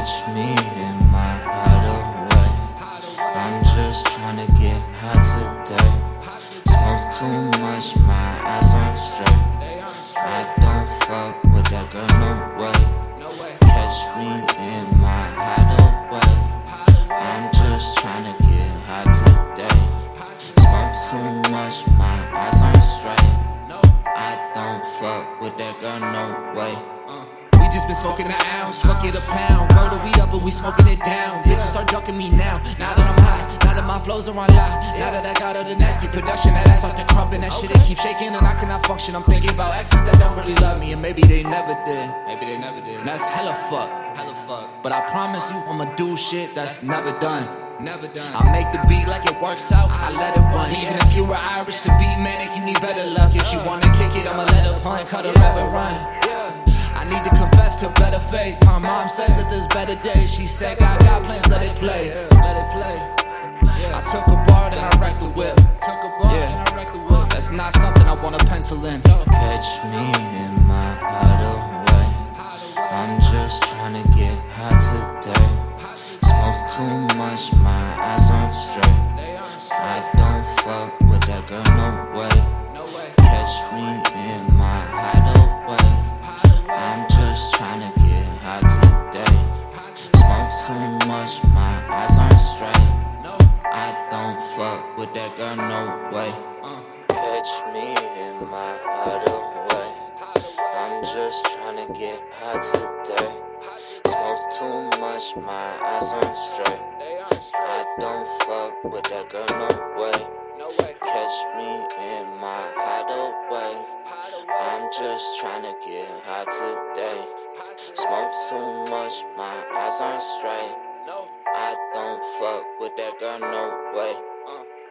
catch me in my hideaway. I'm just trying to get high today. Smoke too much, my eyes aren't straight. I don't fuck with that girl, no way. Catch me in my hideaway. I'm just trying to get high today. Smoke too much, my eyes aren't straight. I don't fuck with that girl, no way uh, We just been smoking an ounce, fuck it a pound. Roll the weed up and we smoking it down. Bitches start ducking me now. Now that I'm high, now that my flows are on loud. Now that I got all the nasty production, that ass off the crump and that shit it keep shaking and I cannot function. I'm thinking about exes that don't really love me and maybe they never did. Maybe they never did. That's hella fuck, hella fuck. But I promise you, I'ma do shit that's never done. Never done. I make the beat like it works out, I let it run. Even if you were Irish to beat manic, you need better luck. If you wanna kick it, I'ma let her punt, cut her ever run. I need to confess to better faith. My mom says that there's better days. She said, God got plans, let it play. Let it play. I took a bar, then I wrecked the whip. Took a bar, then I wrecked the whip. That's not something I wanna pencil in. Catch me in my hideaway. I'm just tryna get high today. Smoke too much, my eyes aren't straight. I don't fuck with that girl, no too much, my eyes aren't straight. I don't fuck with that girl, no way. Catch me in my hideaway. I'm just tryna get high today. Smoke too much, my eyes aren't straight. I don't fuck with that girl, no way. Catch me in my hideaway. I'm just tryna get high today. Smoke too much, my eyes aren't straight. I don't fuck with that girl, no way.